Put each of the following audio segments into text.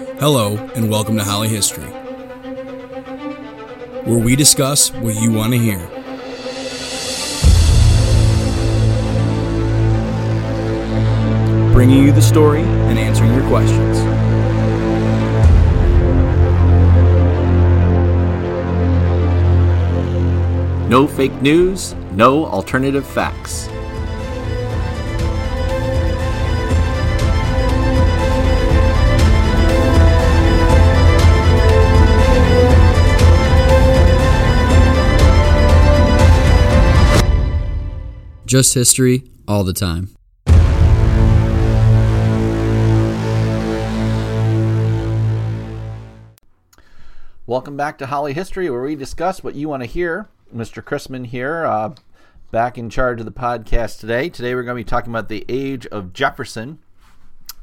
Hello, and welcome to Holly History, where we discuss what you want to hear. Bringing you the story and answering your questions. No fake news, no alternative facts. Just history all the time. Welcome back to Holly History, where we discuss what you want to hear. Mr. Crissman here, uh, back in charge of the podcast today. Today we're going to be talking about the age of Jefferson.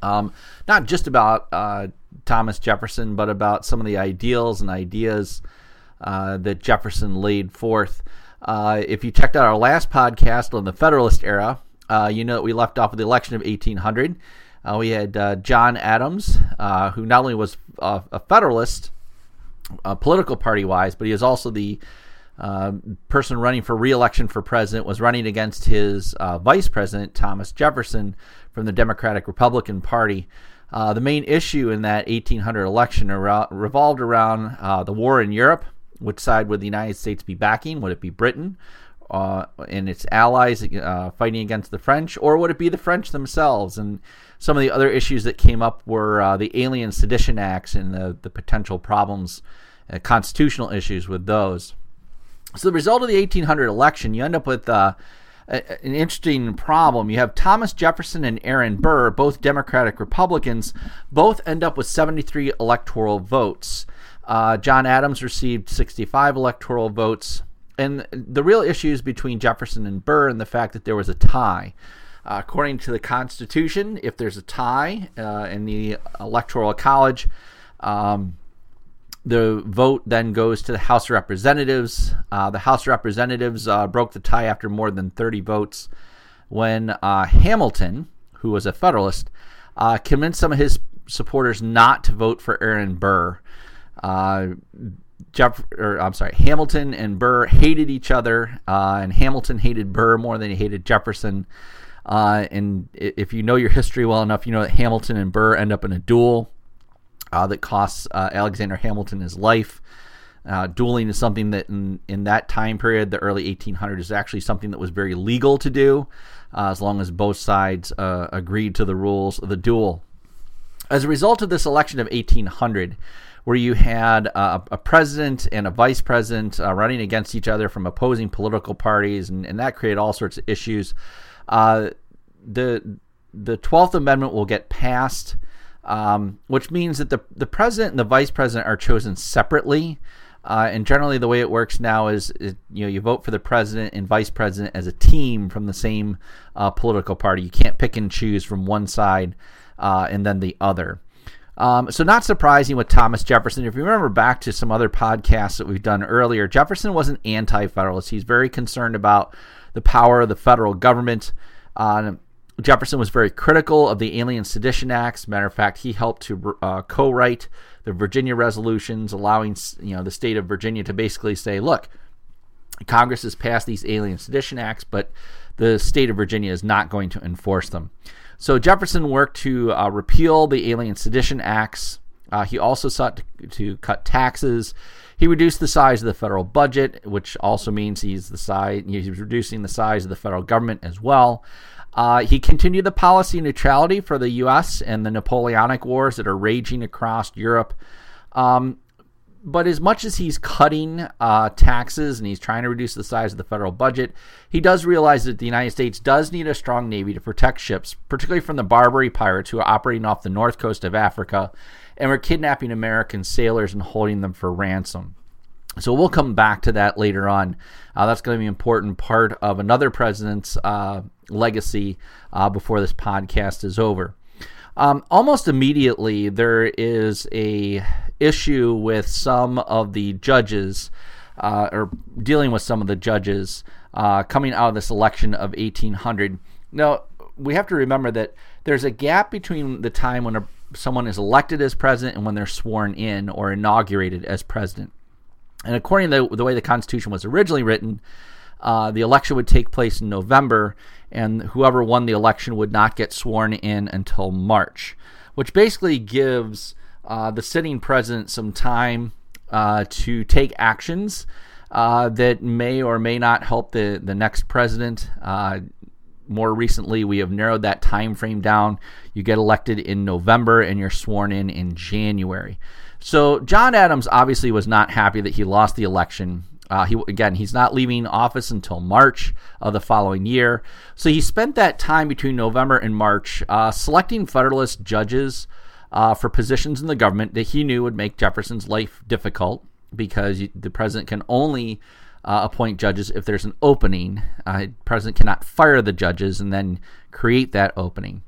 Um, not just about uh, Thomas Jefferson, but about some of the ideals and ideas uh, that Jefferson laid forth. Uh, if you checked out our last podcast on the Federalist era, uh, you know that we left off with the election of 1800. Uh, we had uh, John Adams, uh, who not only was a, a Federalist, uh, political party wise, but he is also the person running for reelection for president, was running against his vice president, Thomas Jefferson, from the Democratic Republican Party. the main issue in that 1800 election revolved around the war in Europe which side would the United States be backing? Would it be Britain uh, and its allies uh, fighting against the French, or would it be the French themselves? And some of the other issues that came up were uh, the Alien Sedition Acts and the, the potential problems, uh, constitutional issues with those. So, the result of the 1800 election, you end up with uh, an interesting problem. You have Thomas Jefferson and Aaron Burr, both Democratic Republicans, both end up with 73 electoral votes. Uh, John Adams received 65 electoral votes. And the real issues between Jefferson and Burr and the fact that there was a tie. Uh, according to the Constitution, if there's a tie uh, in the Electoral College, um, the vote then goes to the House of Representatives. Uh, the House of Representatives uh, broke the tie after more than 30 votes when uh, Hamilton, who was a Federalist, convinced some of his supporters not to vote for Aaron Burr. Uh, Jeff, or I'm sorry, Hamilton and Burr hated each other, uh, and Hamilton hated Burr more than he hated Jefferson. Uh, and if you know your history well enough, you know that Hamilton and Burr end up in a duel uh, that costs uh, Alexander Hamilton his life. Uh, dueling is something that in, in that time period, the early 1800s, is actually something that was very legal to do, as long as both sides agreed to the rules of the duel. As a result of this election of 1800, where you had uh, a president and a vice president uh, running against each other from opposing political parties, and, and that created all sorts of issues. Uh, the the Twelfth Amendment will get passed, um, which means that the the president and the vice president are chosen separately. Uh, and generally, the way it works now is, is, you know you vote for the president and vice president as a team from the same uh, political party. You can't pick and choose from one side uh, and then the other. Um, so, not surprising with Thomas Jefferson. If you remember back to some other podcasts that we've done earlier, Jefferson was an anti federalist. He's very concerned about the power of the federal government. Uh, Jefferson was very critical of the Alien Sedition Acts. Matter of fact, he helped to uh, co-write the Virginia resolutions, allowing you know the state of Virginia to basically say, "Look, Congress has passed these Alien Sedition Acts, but the state of Virginia is not going to enforce them." So Jefferson worked to uh, repeal the Alien Sedition Acts. Uh, he also sought to, to, cut taxes. He reduced the size of the federal budget, which also means he's the size he's reducing the size of the federal government as well. Uh, he continued the policy neutrality for the U.S. and the Napoleonic Wars that are raging across Europe. Um, but as much as he's cutting uh, taxes and he's trying to reduce the size of the federal budget, he does realize that the United States does need a strong navy to protect ships, particularly from the Barbary pirates who are operating off the north coast of Africa and were kidnapping American sailors and holding them for ransom. So we'll come back to that later on. Uh, that's going to be an important part of another president's uh, legacy uh, before this podcast is over. Um, almost immediately, there is a issue with some of the judges, uh, or dealing with some of the judges uh, coming out of this election of 1800. Now, we have to remember that there's a gap between the time when a someone is elected as president and when they're sworn in or inaugurated as president. And according to the, the way the Constitution was originally written, uh, the election would take place in November, and whoever won the election would not get sworn in until March, which basically gives uh, the sitting president some time uh, to take actions uh, that may or may not help the, the next president. Uh, more recently, we have narrowed that time frame down. You get elected in November and you're sworn in in January. So John Adams obviously was not happy that he lost the election. Uh, he again, he's not leaving office until March of the following year. So he spent that time between November and March uh, selecting Federalist judges uh, for positions in the government that he knew would make Jefferson's life difficult because the president can only uh, appoint judges if there's an opening. Uh, the president cannot fire the judges and then create that opening.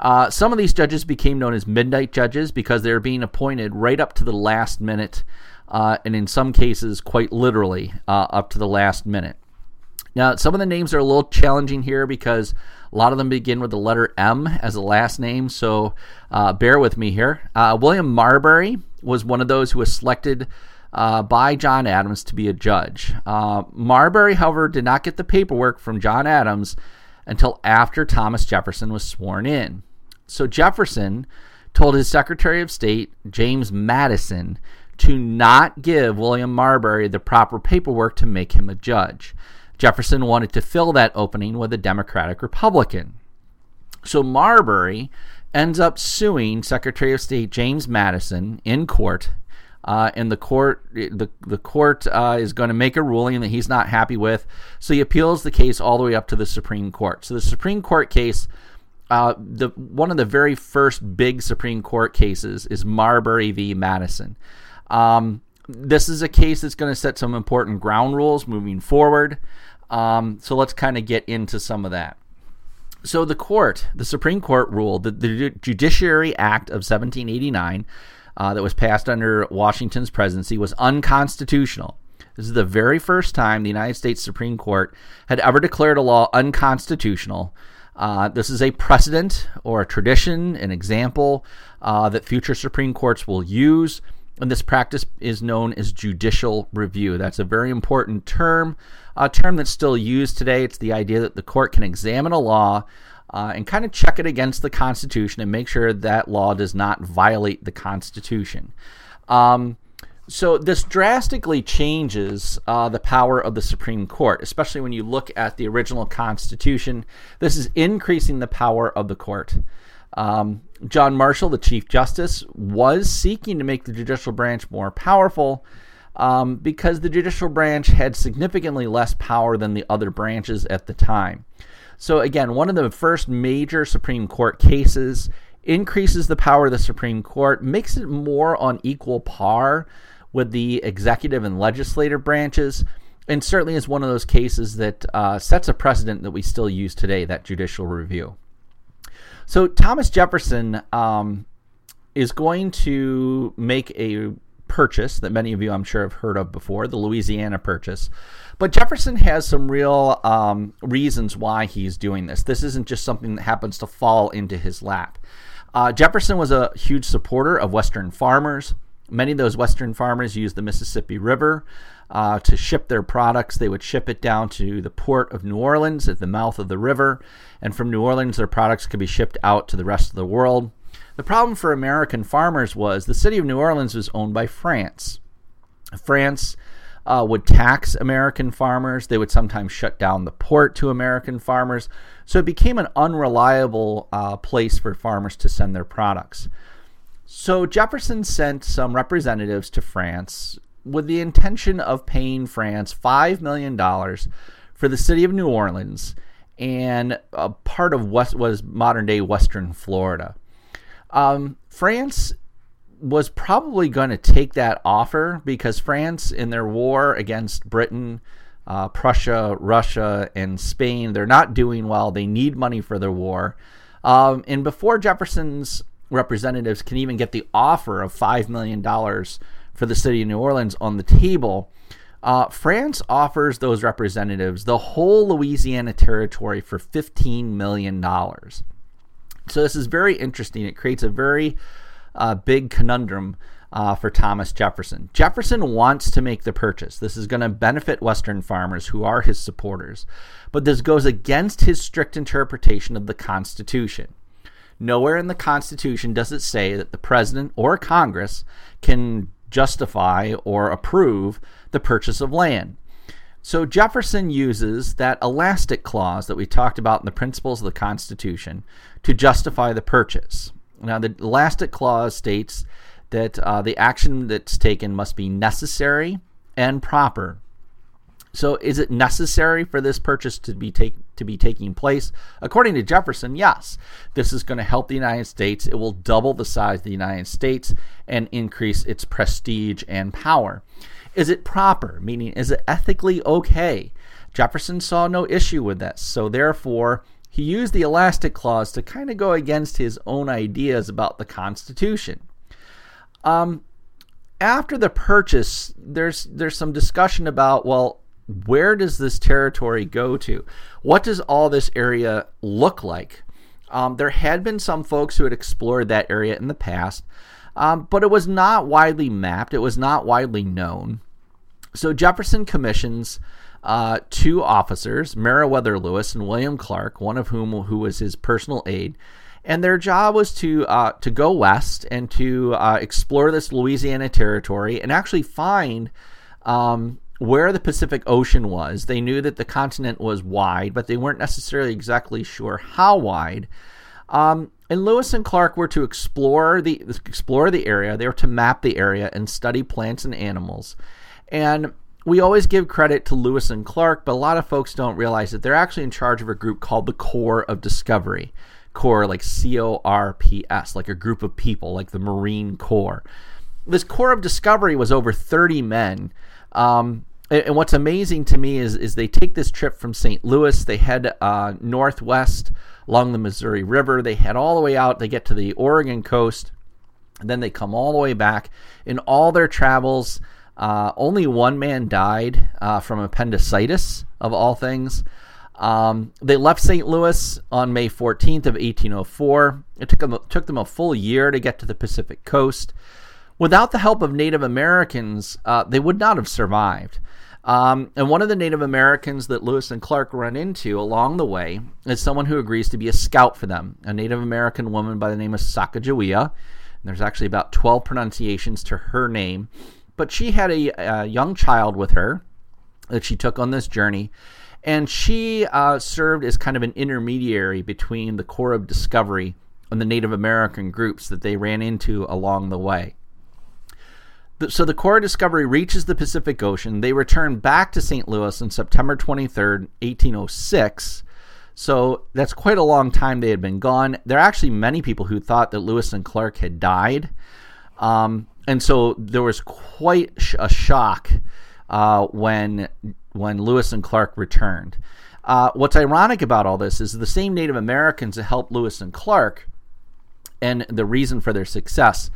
Uh, some of these judges became known as midnight judges because they were being appointed right up to the last minute, uh, and in some cases, quite literally, uh, up to the last minute. Now, some of the names are a little challenging here because a lot of them begin with the letter M as a last name, so uh, bear with me here. Uh, William Marbury was one of those who was selected uh, by John Adams to be a judge. Uh, Marbury, however, did not get the paperwork from John Adams until after Thomas Jefferson was sworn in. So Jefferson told his Secretary of State, James Madison, to not give William Marbury the proper paperwork to make him a judge. Jefferson wanted to fill that opening with a Democratic Republican. So Marbury ends up suing Secretary of State James Madison in court uh, and the court the the court uh, is going to make a ruling that he's not happy with. So he appeals the case all the way up to the Supreme Court. So the Supreme Court case, uh, the one of the very first big Supreme Court cases is Marbury v. Madison. Um, this is a case that's going to set some important ground rules moving forward. Um, so let's kind of get into some of that. So the court, the Supreme Court ruled that the Judiciary Act of 1789 uh, that was passed under Washington's presidency was unconstitutional. This is the very first time the United States Supreme Court had ever declared a law unconstitutional. Uh, this is a precedent or a tradition, an example uh, that future Supreme Courts will use. And this practice is known as judicial review. That's a very important term, a term that's still used today. It's the idea that the court can examine a law uh, and kind of check it against the Constitution and make sure that law does not violate the Constitution. Um, so this drastically changes uh, the power of the Supreme Court, especially when you look at the original Constitution. This is increasing the power of the court. Um, John Marshall, the Chief Justice, was seeking to make the judicial branch more powerful um, because the judicial branch had significantly less power than the other branches at the time. So, again, one of the first major Supreme Court cases increases the power of the Supreme Court, makes it more on equal par with the executive and legislative branches, and certainly is one of those cases that uh, sets a precedent that we still use today that judicial review. So, Thomas Jefferson um, is going to make a purchase that many of you, I'm sure, have heard of before the Louisiana Purchase. But Jefferson has some real um, reasons why he's doing this. This isn't just something that happens to fall into his lap. Uh, Jefferson was a huge supporter of Western farmers. Many of those Western farmers used the Mississippi River uh, to ship their products. They would ship it down to the port of New Orleans at the mouth of the river, and from New Orleans, their products could be shipped out to the rest of the world. The problem for American farmers was the city of New Orleans was owned by France. France uh, would tax American farmers. They would sometimes shut down the port to American farmers. So it became an unreliable uh, place for farmers to send their products. So Jefferson sent some representatives to France with the intention of paying France $5 million for the city of New Orleans and a part of what was modern day Western Florida. Um, France was probably going to take that offer because France, in their war against Britain, uh, Prussia, Russia, and Spain, they're not doing well. They need money for their war. Um, and before Jefferson's representatives can even get the offer of $5 million for the city of New Orleans on the table, uh, France offers those representatives the whole Louisiana territory for $15 million. So this is very interesting. It creates a very uh, big conundrum uh, for Thomas Jefferson. Jefferson wants to make the purchase. This is going to benefit Western farmers who are his supporters, but this goes against his strict interpretation of the Constitution. Nowhere in the Constitution does it say that the president or Congress can justify or approve the purchase of land. So Jefferson uses that elastic clause that we talked about in the principles of the Constitution to justify the purchase. Now, the elastic clause states that uh, the action that's taken must be necessary and proper. So, is it necessary for this purchase to be take, to be taking place? According to Jefferson, yes. This is going to help the United States. It will double the size of the United States and increase its prestige and power. Is it proper? Meaning, is it ethically okay? Jefferson saw no issue with this. So, therefore, he used the elastic clause to kind of go against his own ideas about the Constitution. Um, after the purchase, there's there's some discussion about well, where does this territory go to? What does all this area look like? Um, there had been some folks who had explored that area in the past, um, but it was not widely mapped. It was not widely known. So Jefferson commissions uh, two officers, Meriwether Lewis and William Clark, one of whom who was his personal aide, and their job was to uh, to go west and to uh, explore this Louisiana territory and actually find um, where the Pacific Ocean was. They knew that the continent was wide, but they weren't necessarily exactly sure how wide. Um, and Lewis and Clark were to explore the explore the area. They were to map the area and study plants and animals. And we always give credit to Lewis and Clark, but a lot of folks don't realize that they're actually in charge of a group called the Corps of Discovery. Corps, like C O R P S, like a group of people, like the Marine Corps. This Corps of Discovery was over 30 men. Um, and, what's amazing to me is, is they take this trip from St. Louis, they head uh, northwest along the Missouri River, they head all the way out, they get to the Oregon coast, and then they come all the way back. In all their travels, uh, only one man died uh, from appendicitis, of all things. Um, they left St. Louis on May 14th of 1804. It took them, took them a full year to get to the Pacific coast. Without the help of Native Americans, uh, they would not have survived. Um, and one of the Native Americans that Lewis and Clark run into along the way is someone who agrees to be a scout for them, a Native American woman by the name of Sacagawea. There's actually about 12 pronunciations to her name. But she had a, a young child with her that she took on this journey and she uh, served as kind of an intermediary between the Corps of Discovery and the Native American groups that they ran into along the way. So the of Discovery reaches the Pacific Ocean. They return back to St. Louis on September 23rd, 1806. So that's quite a long time they had been gone. There are actually many people who thought that Lewis and Clark had died. Um, and so there was quite a shock uh, when when Lewis and Clark returned. Uh, what's ironic about all this is the same Native Americans that helped Lewis and Clark, and the reason for their success.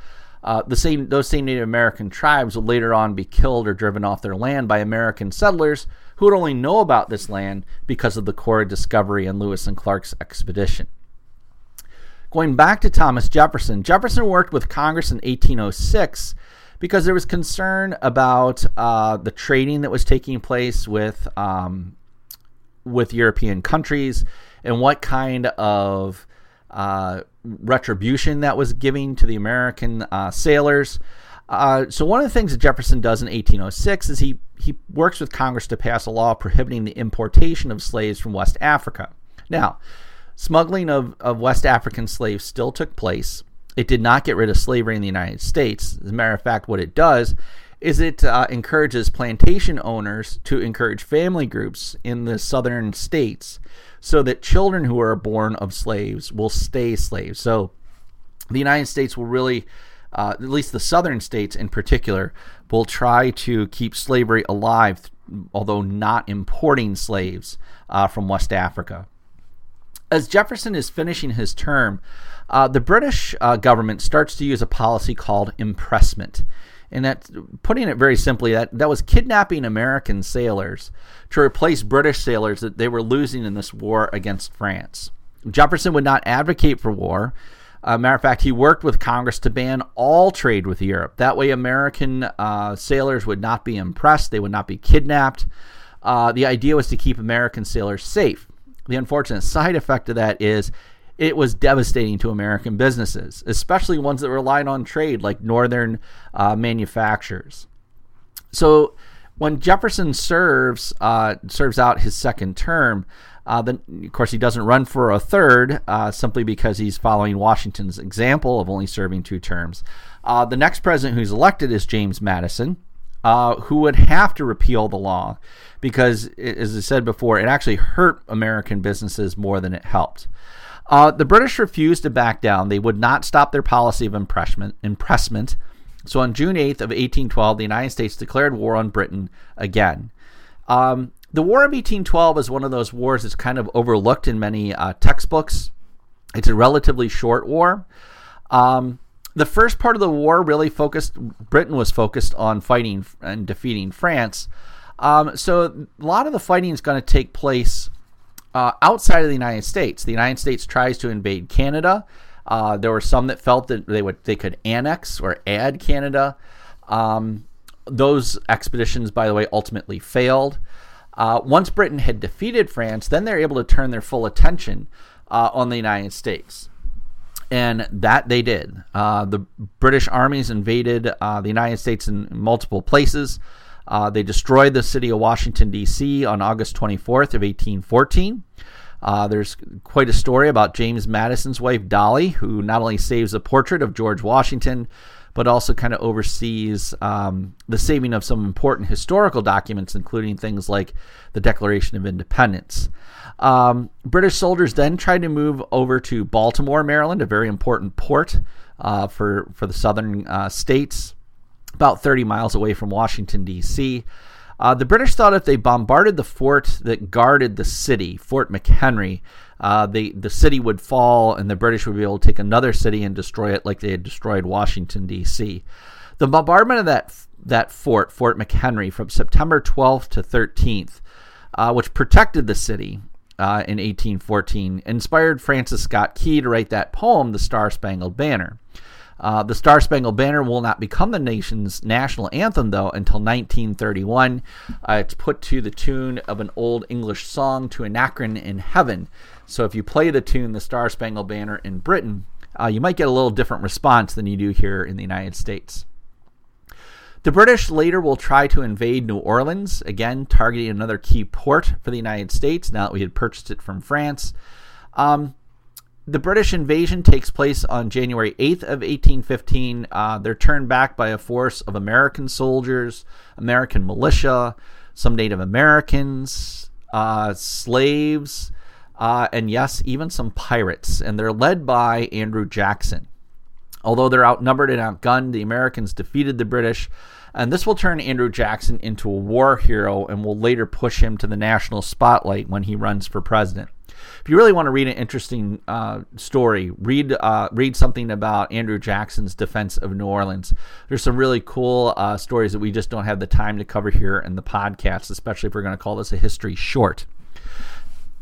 Uh, the same those same Native American tribes would later on be killed or driven off their land by American settlers who would only know about this land because of the Corps Discovery and Lewis and Clark's expedition. Going back to Thomas Jefferson, Jefferson worked with Congress in 1806 because there was concern about uh, the trading that was taking place with um, with European countries and what kind of uh, retribution that was giving to the American uh, sailors. Uh, so one of the things that Jefferson does in 1806 is he he works with Congress to pass a law prohibiting the importation of slaves from West Africa. Now, smuggling of, of West African slaves still took place it did not get rid of slavery in the United States. As a matter of fact, what it does is it uh, encourages plantation owners to encourage family groups in the southern states so that children who are born of slaves will stay slaves. So the United States will really, uh, at least the southern states in particular, will try to keep slavery alive, although not importing slaves uh, from West Africa. As Jefferson is finishing his term, uh, the British uh, government starts to use a policy called impressment. And that, putting it very simply, that, that was kidnapping American sailors to replace British sailors that they were losing in this war against France. Jefferson would not advocate for war. Uh, matter of fact, he worked with Congress to ban all trade with Europe. That way, American uh, sailors would not be impressed, they would not be kidnapped. Uh, the idea was to keep American sailors safe. The unfortunate side effect of that is it was devastating to American businesses, especially ones that relied on trade, like northern uh, manufacturers. So, when Jefferson serves uh, serves out his second term, uh, then, of course, he doesn't run for a third uh, simply because he's following Washington's example of only serving two terms. Uh, the next president who's elected is James Madison, uh, who would have to repeal the law because, as I said before, it actually hurt American businesses more than it helped. Uh, the British refused to back down. They would not stop their policy of impressment. impressment. So on June 8th of 1812, the United States declared war on Britain again. Um, the War of 1812 is one of those wars that's kind of overlooked in many uh, textbooks. It's a relatively short war. Um, the first part of the war really focused, Britain was focused on fighting and defeating France. Um, so a lot of the fighting is going to take place uh, outside of the United States. The United States tries to invade Canada. Uh, there were some that felt that they would they could annex or add Canada. Um, those expeditions, by the way, ultimately failed. Uh, once Britain had defeated France, then they're able to turn their full attention uh, on the United States. And that they did. Uh, the British armies invaded uh, the United States in multiple places. Uh, they destroyed the city of Washington, D.C. on August 24th of 1814. Uh, there's quite a story about James Madison's wife, Dolley, who not only saves a portrait of George Washington, but also kind of oversees um, the saving of some important historical documents, including things like the Declaration of Independence. Um, British soldiers then tried to move over to Baltimore, Maryland, a very important port uh, for, for the southern uh, states, about 30 miles away from Washington, D.C. Uh, the British thought if they bombarded the fort that guarded the city, Fort McHenry, uh, the city would fall and the British would be able to take another city and destroy it like they had destroyed Washington, D.C. The bombardment of that, that fort, Fort McHenry, from September 12th to 13th, uh, which protected the city uh, in 1814, inspired Francis Scott Key to write that poem, The Star Spangled Banner. Uh, the Star Spangled Banner will not become the nation's national anthem, though, until 1931. Uh, it's put to the tune of an old English song, To Anacreon in Heaven. So if you play the tune, The Star Spangled Banner, in Britain, uh, you might get a little different response than you do here in the United States. The British later will try to invade New Orleans, again, targeting another key port for the United States now that we had purchased it from France. Um, the British invasion takes place on January 8th of 1815. Uh, they're turned back by a force of American soldiers, American militia, some Native Americans, uh, slaves, uh, and yes, even some pirates. And they're led by Andrew Jackson. Although they're outnumbered and outgunned, the Americans defeated the British. And this will turn Andrew Jackson into a war hero and will later push him to the national spotlight when he runs for president. If you really want to read an interesting uh, story, read uh, read something about Andrew Jackson's defense of New Orleans. There's some really cool uh, stories that we just don't have the time to cover here in the podcast, especially if we're going to call this a history short.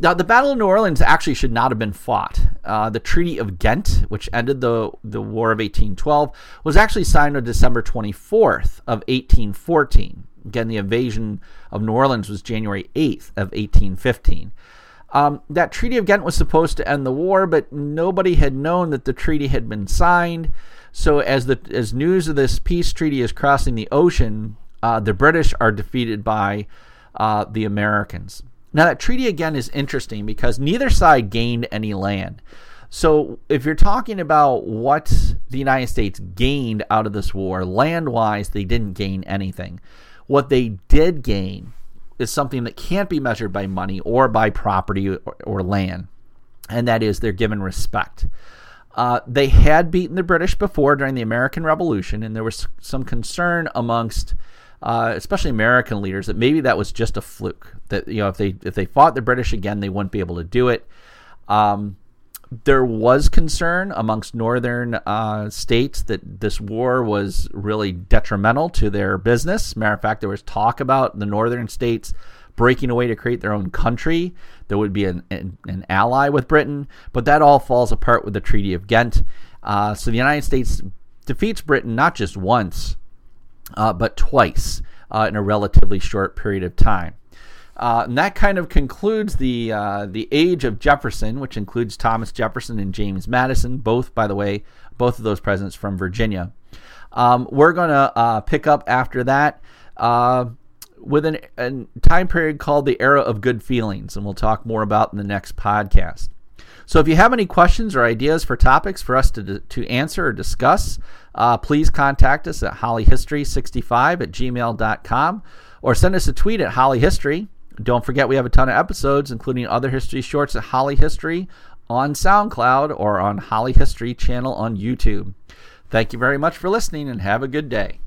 Now, the Battle of New Orleans actually should not have been fought. Uh, the Treaty of Ghent, which ended the, the War of 1812, was actually signed on December 24th of 1814. Again, the invasion of New Orleans was January 8th of 1815. Um, that Treaty of Ghent was supposed to end the war, but nobody had known that the treaty had been signed. So, as the as news of this peace treaty is crossing the ocean, uh, the British are defeated by uh, the Americans. Now, that treaty again is interesting because neither side gained any land. So, if you're talking about what the United States gained out of this war, land wise, they didn't gain anything. What they did gain is something that can't be measured by money or by property or, or land, and that is they're given respect. Uh, they had beaten the British before during the American Revolution, and there was some concern amongst uh, especially American leaders, that maybe that was just a fluke. That you know, if they if they fought the British again, they wouldn't be able to do it. Um, there was concern amongst northern uh, states that this war was really detrimental to their business. Matter of fact, there was talk about the northern states breaking away to create their own country that would be an, an, an ally with Britain. But that all falls apart with the Treaty of Ghent. Uh, so the United States defeats Britain not just once, uh, but twice uh, in a relatively short period of time. Uh, and that kind of concludes the uh, the age of Jefferson, which includes Thomas Jefferson and James Madison, both, by the way, both of those presidents from Virginia. Um, we're going to uh, pick up after that uh, with an, a time period called the Era of Good Feelings, and we'll talk more about in the next podcast. So if you have any questions or ideas for topics for us to, to answer or discuss, uh, please contact us at hollyhistory65 at gmail.com or send us a tweet at hollyhistory. Don't forget we have a ton of episodes, including other history shorts at Holly History on SoundCloud or on Holly History channel on YouTube. Thank you very much for listening and have a good day.